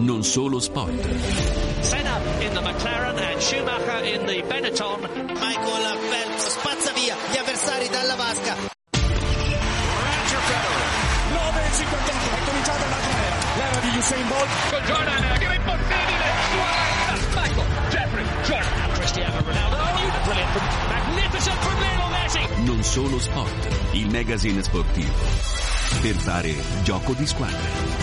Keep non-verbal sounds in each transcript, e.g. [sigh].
Non solo sport. Senna in the McLaren and Schumacher in the Benetton. Michael Phelps spazza via gli avversari dalla vasca. Roger Federer. 9 e 58, è cominciata la gara. L'era di Usain Bolt. Con Jordan, che è impossibile. 40. Michael, Jeffrey, Jordan. Cristiano Ronaldo. Brilliant from, magnificent from Lionel Messi. Non solo sport. Il magazine sportivo. Per fare gioco di squadra.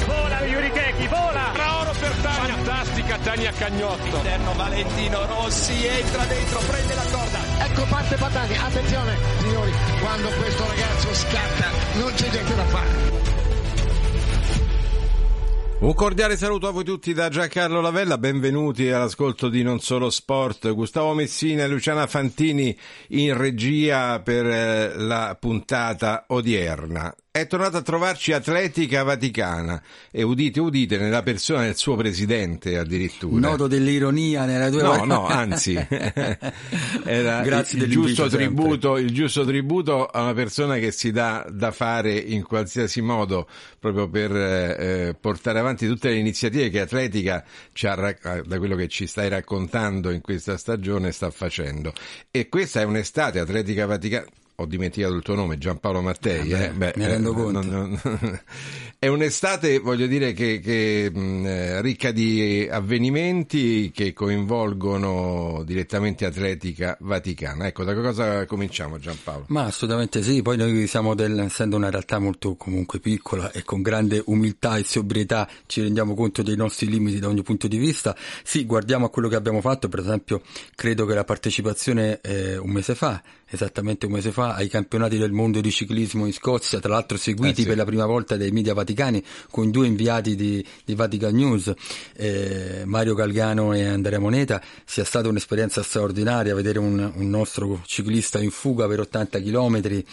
Vola Yuri Keki, vola. Oro per Tania. Fantastica Tania Cagnotto. Interno Valentino Rossi entra dentro, prende la corda. Ecco parte Patani, attenzione signori, quando questo ragazzo scatta non c'è niente da fare. Un cordiale saluto a voi tutti da Giancarlo Lavella, benvenuti all'ascolto di Non Solo Sport. Gustavo Messina e Luciana Fantini in regia per eh, la puntata odierna. È tornata a trovarci Atletica Vaticana e udite, udite, nella persona del suo presidente addirittura. Noto dell'ironia nella tua No, no, anzi, [laughs] era Grazie il, giusto tributo, il giusto tributo a una persona che si dà da fare in qualsiasi modo proprio per eh, portare avanti tutte le iniziative che Atletica, ha, rac- da quello che ci stai raccontando in questa stagione, sta facendo. E questa è un'estate Atletica Vaticana. Ho dimenticato il tuo nome, Giampaolo Mattei. Vabbè, eh? Beh, mi rendo eh, conto. non- non- [laughs] è un'estate, voglio dire, che, che, mh, eh, ricca di avvenimenti che coinvolgono direttamente Atletica Vaticana. Ecco, da cosa cominciamo Giampaolo? Ma assolutamente sì, poi noi siamo del, essendo una realtà molto comunque piccola e con grande umiltà e sobrietà ci rendiamo conto dei nostri limiti da ogni punto di vista. Sì, guardiamo a quello che abbiamo fatto, per esempio credo che la partecipazione eh, un mese fa, esattamente un mese fa, ai campionati del mondo di ciclismo in Scozia, tra l'altro seguiti Eh sì. per la prima volta dai media vaticani con due inviati di, di Vatican News, eh, Mario Galgano e Andrea Moneta, sia stata un'esperienza straordinaria vedere un, un nostro ciclista in fuga per 80 km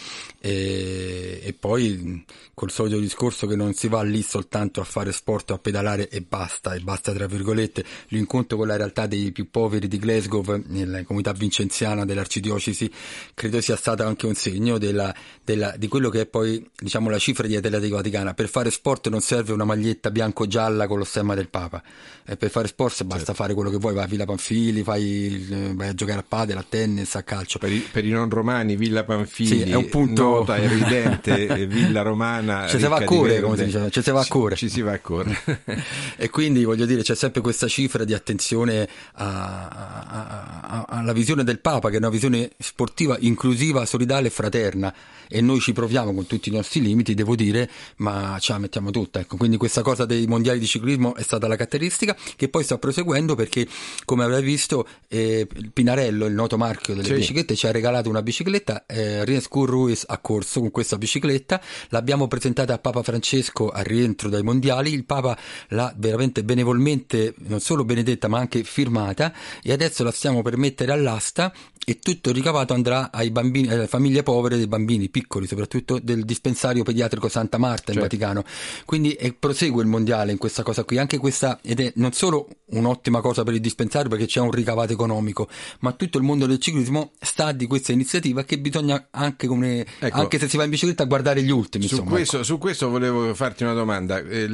e, e poi col solito discorso che non si va lì soltanto a fare sport, a pedalare e basta, e basta tra virgolette, l'incontro con la realtà dei più poveri di Glasgow nella comunità vincenziana dell'arcidiocesi credo sia stato anche un segno della- della- di quello che è poi diciamo la cifra di Atletica Vaticana. Per fare sport non serve una maglietta bianco-gialla con lo stemma del Papa, Eh, per fare sport basta fare quello che vuoi, vai a Villa Panfili, fai vai a giocare a padel, a tennis, a calcio. Per i, per i non romani, Villa Panfili, Sì, è un punto- nota, evidente, eh, Villa Romana. [laughs] Ci si va a correre, come si dice, ci si va a Ci- correre. Ci si va a correre. [laughs] e quindi voglio dire c'è sempre questa cifra di attenzione a- a- a- alla visione del Papa che è una visione sportiva inclusiva, solidale e fraterna e noi ci proviamo con tutti i nostri limiti devo dire ma ce la mettiamo tutta ecco. quindi questa cosa dei mondiali di ciclismo è stata la caratteristica che poi sta proseguendo perché come avrai visto eh, Pinarello il noto marchio delle Sì. biciclette ci ha regalato una bicicletta eh, Riescur Ruiz ha corso con questa bicicletta l'abbiamo presentata a Papa Francesco al rientro dai mondiali il Papa l'ha veramente benevolmente non solo benedetta ma anche firmata e adesso la stiamo per mettere all'asta e tutto il ricavato andrà ai bambini, alle famiglie povere dei bambini piccoli, soprattutto del dispensario pediatrico Santa Marta in Certo. Vaticano. Quindi prosegue il mondiale in questa cosa qui, anche questa, ed è non solo un'ottima cosa per il dispensario perché c'è un ricavato economico, ma tutto il mondo del ciclismo sta di questa iniziativa che bisogna anche come, Ecco. anche se si va in bicicletta guardare gli ultimi. Su insomma, questo, ecco. su questo volevo farti una domanda. Eh,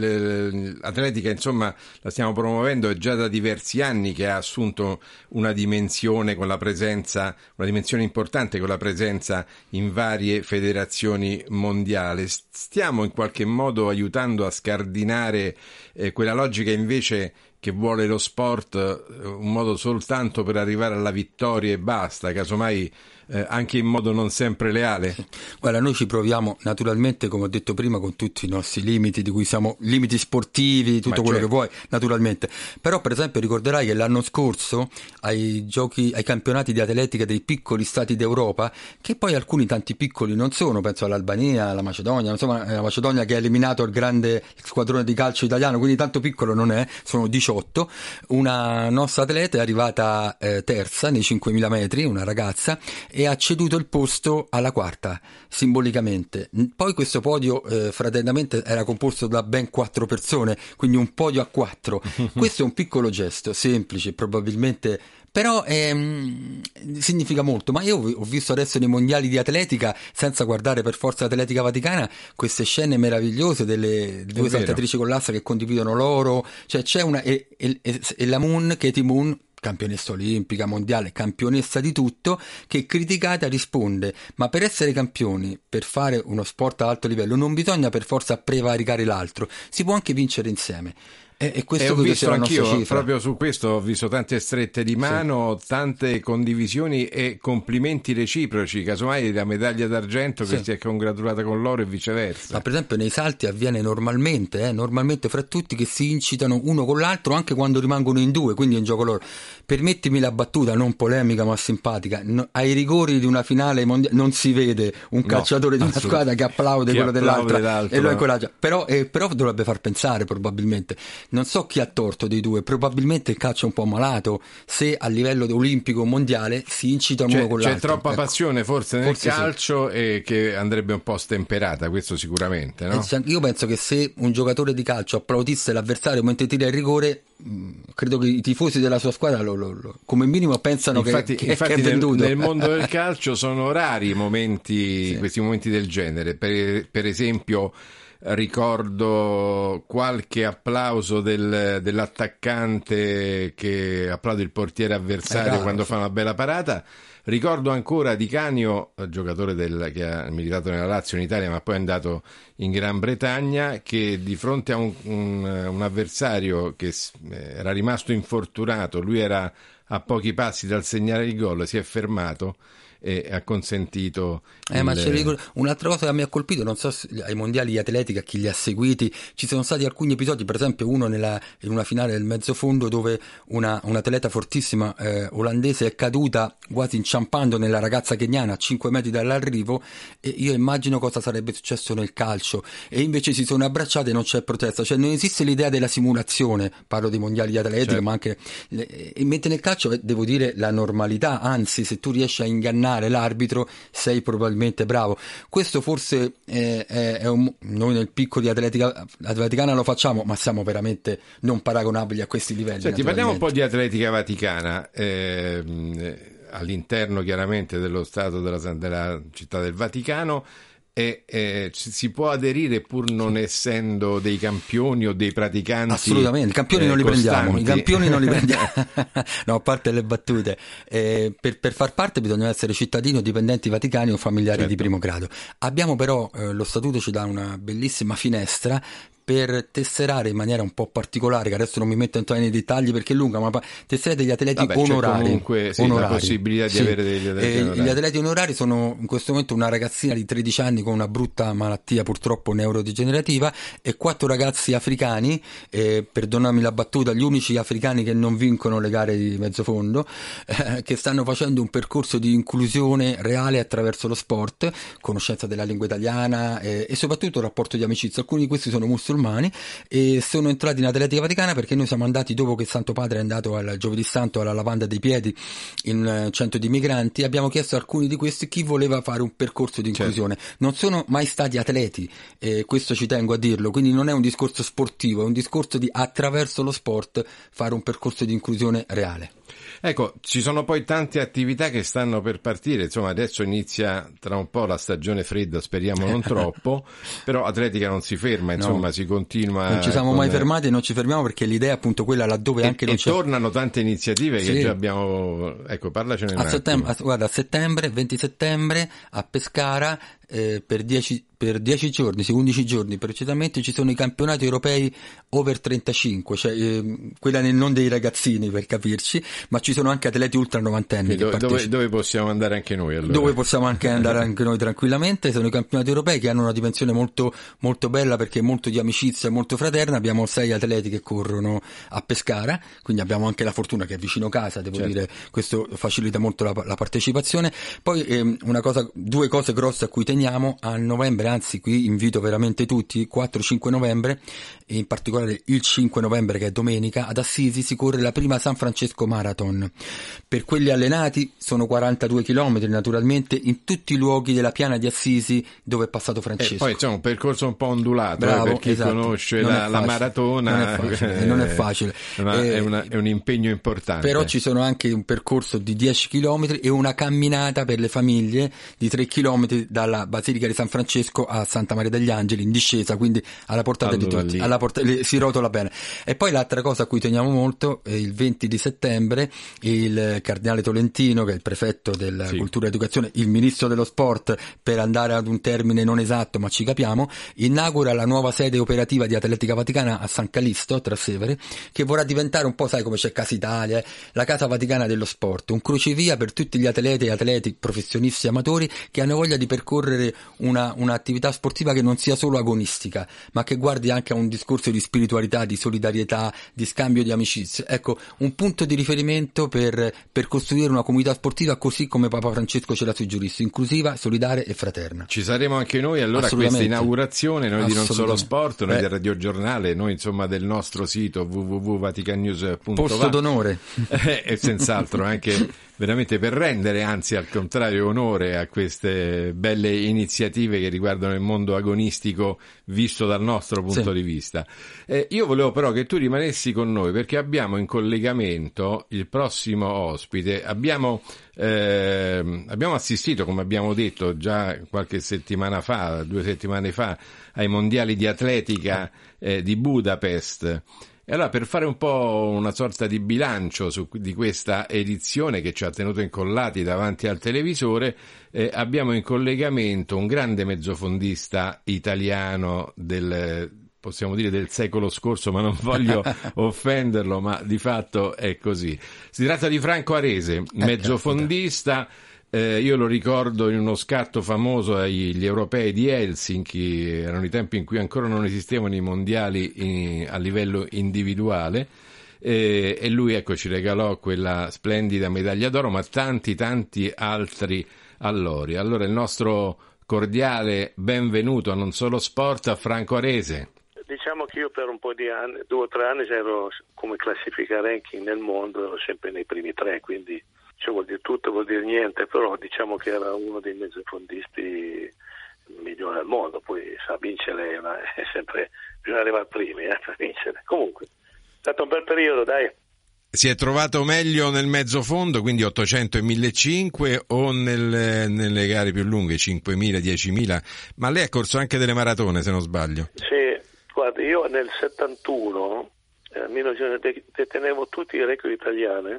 L'atletica, insomma, la stiamo promuovendo è già da diversi anni che ha assunto una dimensione con la presenza, una dimensione importante con la presenza in varie federazioni mondiali. Stiamo in qualche modo aiutando a scardinare eh, quella logica invece che vuole lo sport eh, un modo soltanto per arrivare alla vittoria e basta, casomai eh, anche in modo non sempre leale. Guarda, noi ci proviamo naturalmente, come ho detto prima, con tutti i nostri limiti, di cui siamo limiti sportivi, tutto Ma quello certo. che vuoi, naturalmente. Però, per esempio, ricorderai che l'anno scorso ai giochi, ai campionati di atletica dei piccoli stati d'Europa, che poi alcuni tanti piccoli non sono, penso all'Albania, alla Macedonia, insomma, eh, la Macedonia che ha eliminato il grande squadrone di calcio italiano, quindi tanto piccolo non è, sono 18. Una nostra atleta è arrivata eh, terza nei 5.000 metri, una ragazza, e ha ceduto il posto alla quarta, simbolicamente. Poi questo podio eh, fraternamente era composto da ben quattro persone, quindi un podio a quattro. [laughs] Questo è un piccolo gesto, semplice, probabilmente però ehm, significa molto. Ma io ho visto adesso nei mondiali di atletica, senza guardare per forza l'atletica vaticana, queste scene meravigliose delle due saltatrici con l'assa che condividono l'oro, cioè c'è una... e, e, e la Moon, Katie Moon, campionessa olimpica, mondiale, campionessa di tutto, che criticata risponde, ma per essere campioni, per fare uno sport ad alto livello, non bisogna per forza prevaricare l'altro, si può anche vincere insieme. E, e questo e ho visto anch'io, proprio su questo ho visto tante strette di mano, sì. tante condivisioni e complimenti reciproci, casomai la medaglia d'argento sì. che si è congratulata con l'oro e viceversa. Ma per esempio nei salti avviene normalmente, eh, normalmente fra tutti che si incitano uno con l'altro anche quando rimangono in due, quindi è in gioco loro. Permettimi la battuta, non polemica ma simpatica, no, ai rigori di una finale mondiale non si vede un calciatore no, di una squadra che applaude quello dell'altra e lo incoraggia, però, eh, però dovrebbe far pensare probabilmente non so chi ha torto dei due, probabilmente il calcio è un po' malato se a livello olimpico mondiale si incita uno con l'altro. C'è troppa ecco. passione forse nel forse calcio sì. e che andrebbe un po' stemperata, questo sicuramente. No? Io penso che se un giocatore di calcio applaudisse l'avversario mentre tira il rigore, mm, credo che i tifosi della sua squadra lo, lo, lo, come minimo pensano infatti, che, infatti che è venduto. Nel, nel mondo del [laughs] calcio sono rari momenti, sì. questi momenti del genere. Per, per esempio ricordo qualche applauso del, dell'attaccante che applaude il portiere avversario eh, quando fa una bella parata. Ricordo ancora Di Canio, giocatore del, che ha militato nella Lazio in Italia ma poi è andato in Gran Bretagna, che di fronte a un, un, un avversario che era rimasto infortunato, lui era a pochi passi dal segnare il gol, si è fermato e ha consentito. Eh, il... c'è un'altra cosa che mi ha colpito, non so se ai mondiali di atletica, chi li ha seguiti, ci sono stati alcuni episodi, per esempio uno nella, in una finale del mezzo fondo dove una, un'atleta fortissima eh, olandese è caduta quasi inciampando nella ragazza keniana a 5 metri dall'arrivo e io immagino cosa sarebbe successo nel calcio e invece si sono abbracciate e non c'è protesta, cioè non esiste l'idea della simulazione, parlo dei mondiali di atletica, certo. ma anche e mentre nel calcio eh, devo dire la normalità, anzi se tu riesci a ingannare ingannare l'arbitro sei probabilmente bravo. Questo forse è, è, è un, noi nel piccolo di atletica vaticana lo facciamo, ma siamo veramente non paragonabili a questi livelli. Senti, parliamo un po' di atletica vaticana. Eh, all'interno chiaramente dello Stato della, della città del Vaticano e, eh, si può aderire pur non essendo dei campioni o dei praticanti assolutamente. I campioni eh, non li costanti. prendiamo i campioni non li [laughs] prendiamo. [laughs] No a parte le battute. Eh, per, per, far parte bisogna essere cittadini o dipendenti vaticani o familiari certo. di primo grado. Abbiamo però eh, lo statuto ci dà una bellissima finestra per tesserare in maniera un po' particolare, che adesso non mi metto in nei dettagli perché è lunga, ma tesserare degli atleti Vabbè, onorari. comunque sì, onorari. la possibilità di sì. avere degli atleti eh, onorari. Gli atleti onorari sono in questo momento una ragazzina di 13 anni con una brutta malattia purtroppo neurodegenerativa e quattro ragazzi africani, eh, perdonami la battuta, gli unici africani che non vincono le gare di mezzo fondo, eh, che stanno facendo un percorso di inclusione reale attraverso lo sport, conoscenza della lingua italiana eh, e soprattutto rapporto di amicizia. Alcuni di questi sono musulmani musulmani e sono entrati in Atletica Vaticana perché noi siamo andati dopo che il Santo Padre è andato al Giovedì Santo alla lavanda dei piedi in eh, centro di migranti abbiamo chiesto a alcuni di questi chi voleva fare un percorso di certo. inclusione certo. non sono mai stati atleti eh, questo ci tengo a dirlo quindi non è un discorso sportivo è un discorso di attraverso lo sport fare un percorso di inclusione reale Ecco, ci sono poi tante attività che stanno per partire, insomma adesso inizia tra un po' la stagione fredda, speriamo non [laughs] troppo, però atletica non si ferma, insomma no. si continua. Non ci siamo con... mai fermati e non ci fermiamo perché l'idea è appunto quella laddove e, anche non c'è... tornano tante iniziative sì. che già abbiamo, ecco parlacene a settembre, a, guarda, a settembre, 20 settembre a Pescara eh, per 10 per 10 giorni, sì, 11 giorni precisamente, ci sono i campionati europei over 35, cioè eh, quella non dei ragazzini per capirci, ma ci sono anche atleti ultra novantenni. Dove, dove, dove, possiamo andare anche noi allora? Dove possiamo anche andare anche noi tranquillamente, sono i campionati europei che hanno una dimensione molto, molto bella perché è molto di amicizia, molto fraterna, abbiamo sei atleti che corrono a Pescara, quindi abbiamo anche la fortuna che è vicino casa, devo certo. dire, questo facilita molto la, la partecipazione. Poi eh, una cosa, due cose grosse a cui teniamo, a novembre anzi qui invito veramente tutti, 4-5 novembre, e in particolare il 5 novembre che è domenica, ad Assisi si corre la prima San Francesco Marathon. Per quelli allenati sono 42 km naturalmente in tutti i luoghi della piana di Assisi dove è passato Francesco. E poi c'è un percorso un po' ondulato, Bravo, eh, per chi esatto. conosce la, la maratona. non è facile, eh, non è facile. [laughs] Eh, è, una- è un impegno importante. Però ci sono anche un percorso di 10 km e una camminata per le famiglie di 3 km dalla Basilica di San Francesco a Santa Maria degli Angeli in discesa, quindi alla portata di Allora tutti, lì. alla porta- si rotola bene. E poi l'altra cosa a cui teniamo molto è il 20 di settembre il cardinale Tolentino, che è il prefetto della Sì. cultura e educazione, il ministro dello sport, per andare ad un termine non esatto, ma ci capiamo, inaugura la nuova sede operativa di Atletica Vaticana a San Calisto, a Trastevere, che vorrà diventare un po', sai come c'è Casa Italia, eh, la Casa Vaticana dello sport, un crocevia per tutti gli atleti e atleti professionisti e amatori che hanno voglia di percorrere una, un'attività sportiva che non sia solo agonistica, ma che guardi anche a un discorso di spiritualità, di solidarietà, di scambio di amicizie. Ecco, un punto di riferimento per, per costruire una comunità sportiva così come Papa Francesco ce l'ha suggerito, inclusiva, solidale e fraterna. Ci saremo anche noi allora a questa inaugurazione, noi di Non Solo. Sport, noi Eh. del radiogiornale, noi insomma del nostro sito www.vaticanews.va. Posto d'onore. [laughs] Eh, e senz'altro anche veramente per rendere anzi al contrario onore a queste belle iniziative che riguardano il mondo agonistico visto dal nostro punto Sì. di vista. Eh, io volevo però che tu rimanessi con noi perché abbiamo in collegamento il prossimo ospite, abbiamo, ehm, abbiamo assistito come abbiamo detto già qualche settimana fa, due settimane fa, ai mondiali di atletica eh, di Budapest. E allora per fare un po' una sorta di bilancio su, di questa edizione che ci ha tenuto incollati davanti al televisore, eh, abbiamo in collegamento un grande mezzofondista italiano del possiamo dire del secolo scorso, ma non voglio [laughs] offenderlo, ma di fatto è così. Si tratta di Franco Arese, mezzofondista. Eh, io lo ricordo in uno scatto famoso agli europei di Helsinki, erano i tempi in cui ancora non esistevano i mondiali in- a livello individuale. eh, e lui ecco, ci regalò quella splendida medaglia d'oro, ma tanti tanti altri allori. Allora il nostro cordiale benvenuto a Non Solo Sport a Franco Arese. Diciamo che io per un po' di anni, due o tre anni ero come classifica ranking nel mondo, ero sempre nei primi tre, quindi cioè, vuol dire tutto, vuol dire niente, però diciamo che era uno dei mezzofondisti migliori al mondo, poi sa vincere, ma [laughs] è sempre, bisogna arrivare primi eh, per vincere. Comunque, è stato un bel periodo, dai. Si è trovato meglio nel mezzo fondo, quindi 800 e 1500 o nel- nelle gare più lunghe, 5000, 10.000, ma lei ha corso anche delle maratone se non sbaglio. Sì, guarda, io nel 71 eh, 1900, de- detenevo tutti i record italiani,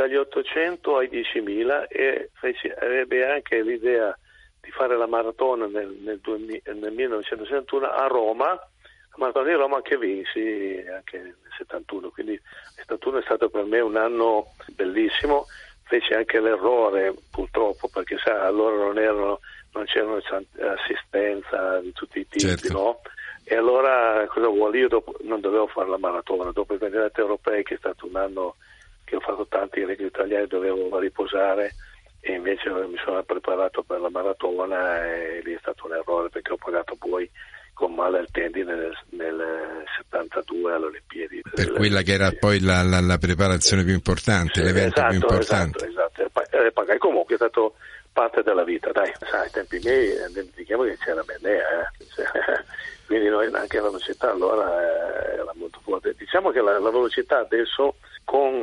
dagli 800 ai 10.000 e feci, ebbe anche l'idea di fare la maratona nel, nel, 2000 nel 1971 a Roma, la maratona di Roma che vinsi anche nel 71, quindi il 71 è stato per me un anno bellissimo, feci anche l'errore purtroppo perché sa, allora non, erano, non c'erano assistenza di tutti i tipi, Certo. no? E allora cosa vuole? Io dopo, non dovevo fare la maratona, dopo i campionati europei che è stato un anno che ho fatto tanti record italiani dovevo riposare e invece mi sono preparato per la maratona e lì è stato un errore perché ho pagato poi con male al tendine nel, nel 72 alle Olimpiadi. Per quella che era poi la, la- la preparazione più importante, Sì, l'evento esatto, più importante. Esatto, esatto. Pa- pagai comunque, è stato parte della vita, dai. Sai, ai tempi miei eh, dimentichiamo che c'era Bennea, eh. [laughs] Quindi noi anche la velocità allora eh, era molto forte. Diciamo che la, la velocità adesso con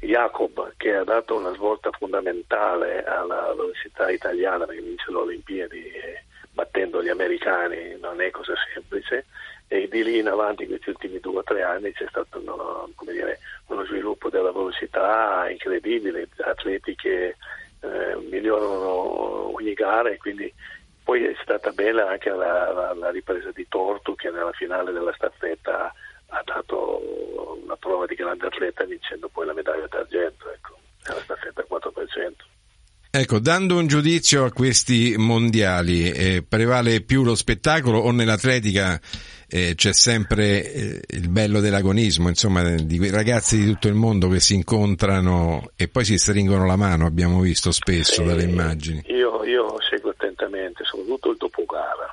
eh, Jacob che ha dato una svolta fondamentale alla velocità italiana perché vince le Olimpiadi eh, battendo gli americani non è cosa semplice e di lì in avanti in questi ultimi due o tre anni c'è stato uno, dire, uno sviluppo della velocità incredibile, atleti che eh, migliorano ogni gara e quindi poi è stata bella anche la, la- la ripresa di Tortu che nella finale della staffetta ha dato una prova di grande atleta vincendo poi la medaglia d'argento ecco, nella staffetta 4%. Ecco, dando un giudizio a questi mondiali, eh, prevale più lo spettacolo o nell'atletica eh, c'è sempre eh, il bello dell'agonismo, insomma, di quei ragazzi di tutto il mondo che si incontrano e poi si stringono la mano, abbiamo visto spesso dalle Sì, immagini. Io, io seguo attentamente, soprattutto il dopogara.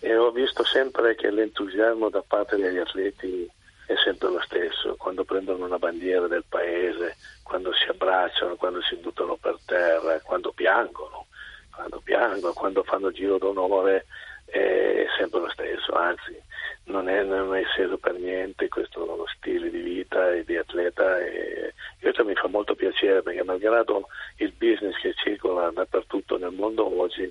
e ho visto sempre che l'entusiasmo da parte degli atleti è sempre lo stesso, quando prendono una bandiera del paese, quando si abbracciano, quando si buttano per terra, quando piangono, quando piangono, quando fanno giro d'onore, è sempre lo stesso, anzi non è, non è sceso per niente questo stile di vita e di atleta e questo mi fa molto piacere perché malgrado il business che circola dappertutto nel mondo oggi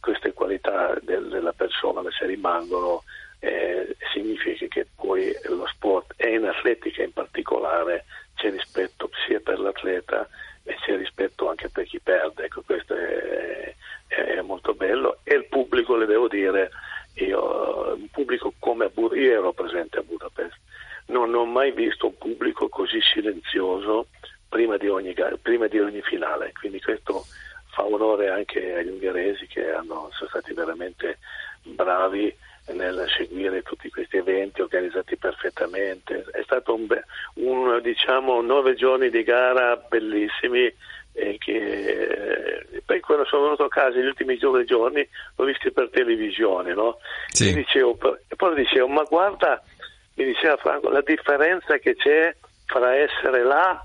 queste qualità del, della persona se rimangono eh, significa che poi lo sport e in atletica in particolare c'è rispetto sia per l'atleta e c'è rispetto anche per chi perde. Ecco questo è, è molto bello e il pubblico le devo dire io, un pubblico come a Budapest, io ero presente a Budapest, non ho mai visto un pubblico così silenzioso prima di ogni, prima di ogni finale, quindi questo fa onore anche agli ungheresi che hanno, sono stati veramente bravi nel seguire tutti questi eventi organizzati perfettamente. È stato un, un diciamo, nove giorni di gara bellissimi che eh, quando sono venuto a casa negli ultimi giorni l'ho visto per televisione no? Sì. dicevo, e poi dicevo ma guarda mi diceva Franco la differenza che c'è fra essere là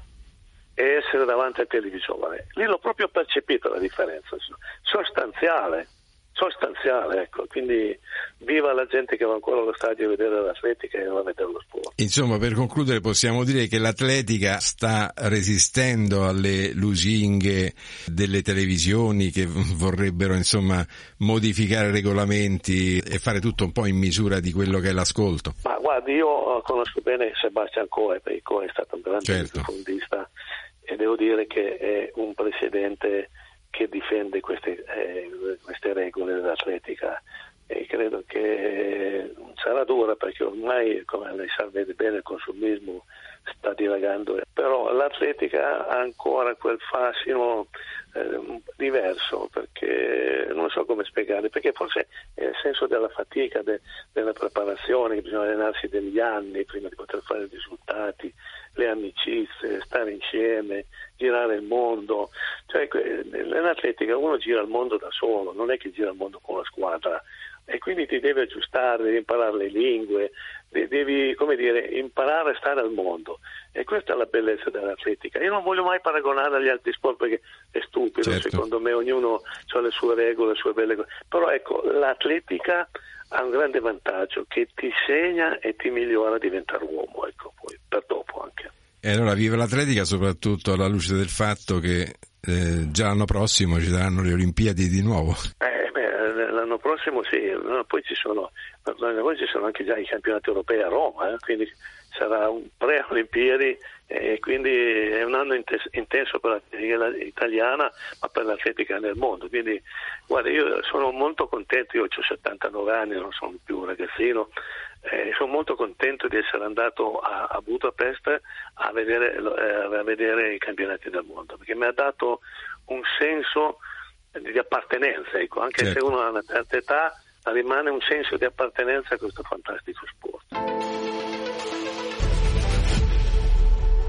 e essere davanti alla televisione lì l'ho proprio percepito la differenza sostanziale sostanziale, ecco. quindi viva la gente che va ancora allo stadio a vedere l'atletica e non a vedere lo sport. Insomma, per concludere possiamo dire che l'atletica sta resistendo alle lusinghe delle televisioni che vorrebbero insomma modificare regolamenti e fare tutto un po' in misura di quello che è l'ascolto. Ma guardi, io conosco bene Sebastian Coe, perché Coe è stato un grande certo. profondista e devo dire che è un presidente che difende queste, eh, queste regole dell'atletica. E credo che sarà dura perché ormai, come lei sa vede bene, il consumismo sta dilagando, però l'atletica ha ancora quel fascino eh, diverso perché non so come spiegare, perché forse è il senso della fatica, de, della preparazione, che bisogna allenarsi degli anni prima di poter fare risultati, le amicizie, stare insieme, girare il mondo, cioè nell'atletica uno gira il mondo da solo, non è che gira il mondo con la squadra e quindi ti devi aggiustare, devi imparare le lingue, devi come dire, imparare a stare al mondo e questa è la bellezza dell'atletica. Io non voglio mai paragonare agli altri sport perché è stupido, certo. secondo me ognuno ha le sue regole, le sue belle cose, però ecco l'atletica ha un grande vantaggio che ti segna e ti migliora a diventare uomo, ecco, poi per dopo anche. E allora viva l'atletica soprattutto alla luce del fatto che eh, già l'anno prossimo ci saranno le Olimpiadi di nuovo. Eh, prossimo sì, poi ci, sono, poi ci sono anche già i campionati europei a Roma, eh, quindi sarà un pre-Olimpiadi e quindi è un anno intenso per l'atletica italiana ma per l'atletica nel mondo quindi guarda io sono molto contento io ho 79 anni non sono più un ragazzino eh, sono molto contento di essere andato a, a Budapest a vedere, eh, a vedere, i campionati del mondo perché mi ha dato un senso di appartenenza ecco. anche certo. se uno ha una certa età rimane un senso di appartenenza a questo fantastico sport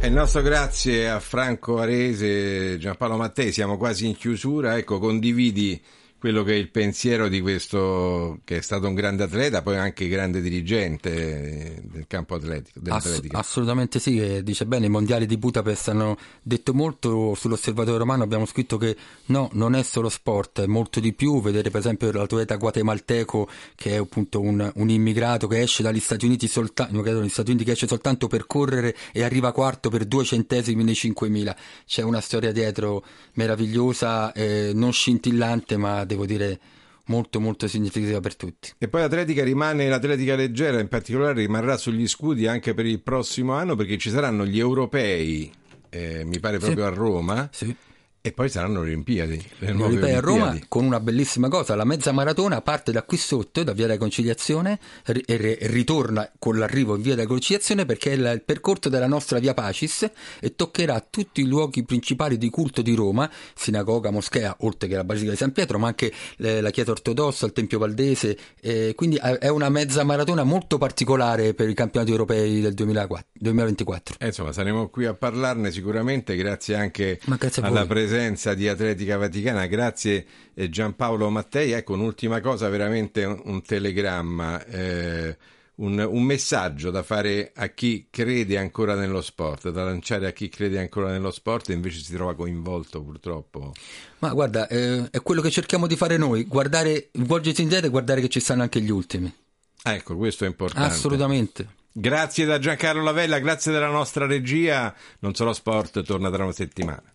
e il nostro grazie a Franco Arese, Giampaolo Mattei, siamo quasi in chiusura, ecco condividi quello che è il pensiero di questo che è stato un grande atleta, poi anche grande dirigente del campo atletico. Ass- assolutamente sì, dice bene, i mondiali di Budapest hanno detto molto sull'osservatorio romano, abbiamo scritto che no, non è solo sport, è molto di più, vedere per esempio l'atleta guatemalteco che è appunto un, un immigrato che esce dagli Stati Uniti soltanto, dagli Stati Uniti che esce soltanto per correre e arriva quarto per due centesimi nei 5.000, c'è una storia dietro meravigliosa, eh, non scintillante ma devo dire molto molto significativa per tutti. E poi l'atletica rimane l'atletica leggera, in particolare rimarrà sugli scudi anche per il prossimo anno perché ci saranno gli europei, eh, mi pare proprio sì. a Roma. Sì. E poi saranno le Olimpiadi. Le nuove Olimpiadi a Roma con una bellissima cosa: la mezza maratona parte da qui sotto, da Via della Conciliazione, e ritorna con l'arrivo in Via della Conciliazione perché è il percorso della nostra Via Pacis e toccherà tutti i luoghi principali di culto di Roma, sinagoga, moschea, oltre che la Basilica di San Pietro, ma anche la Chiesa Ortodossa, il Tempio Valdese. quindi è una mezza maratona molto particolare per i campionati europei del 2004, 2024. Eh, insomma, saremo qui a parlarne sicuramente, grazie anche grazie alla presenza presenza di Atletica Vaticana, grazie eh, Giampaolo Mattei. Ecco un'ultima cosa, veramente un, un telegramma, eh, un, un, messaggio da fare a chi crede ancora nello sport, da lanciare a chi crede ancora nello sport e invece si trova coinvolto purtroppo. Ma guarda, eh, è quello che cerchiamo di fare noi, guardare, volgersi indietro e guardare che ci stanno anche gli ultimi. Ecco, questo è importante. Assolutamente. Grazie da Giancarlo Lavella, grazie della nostra regia. Non solo sport, torna tra una settimana.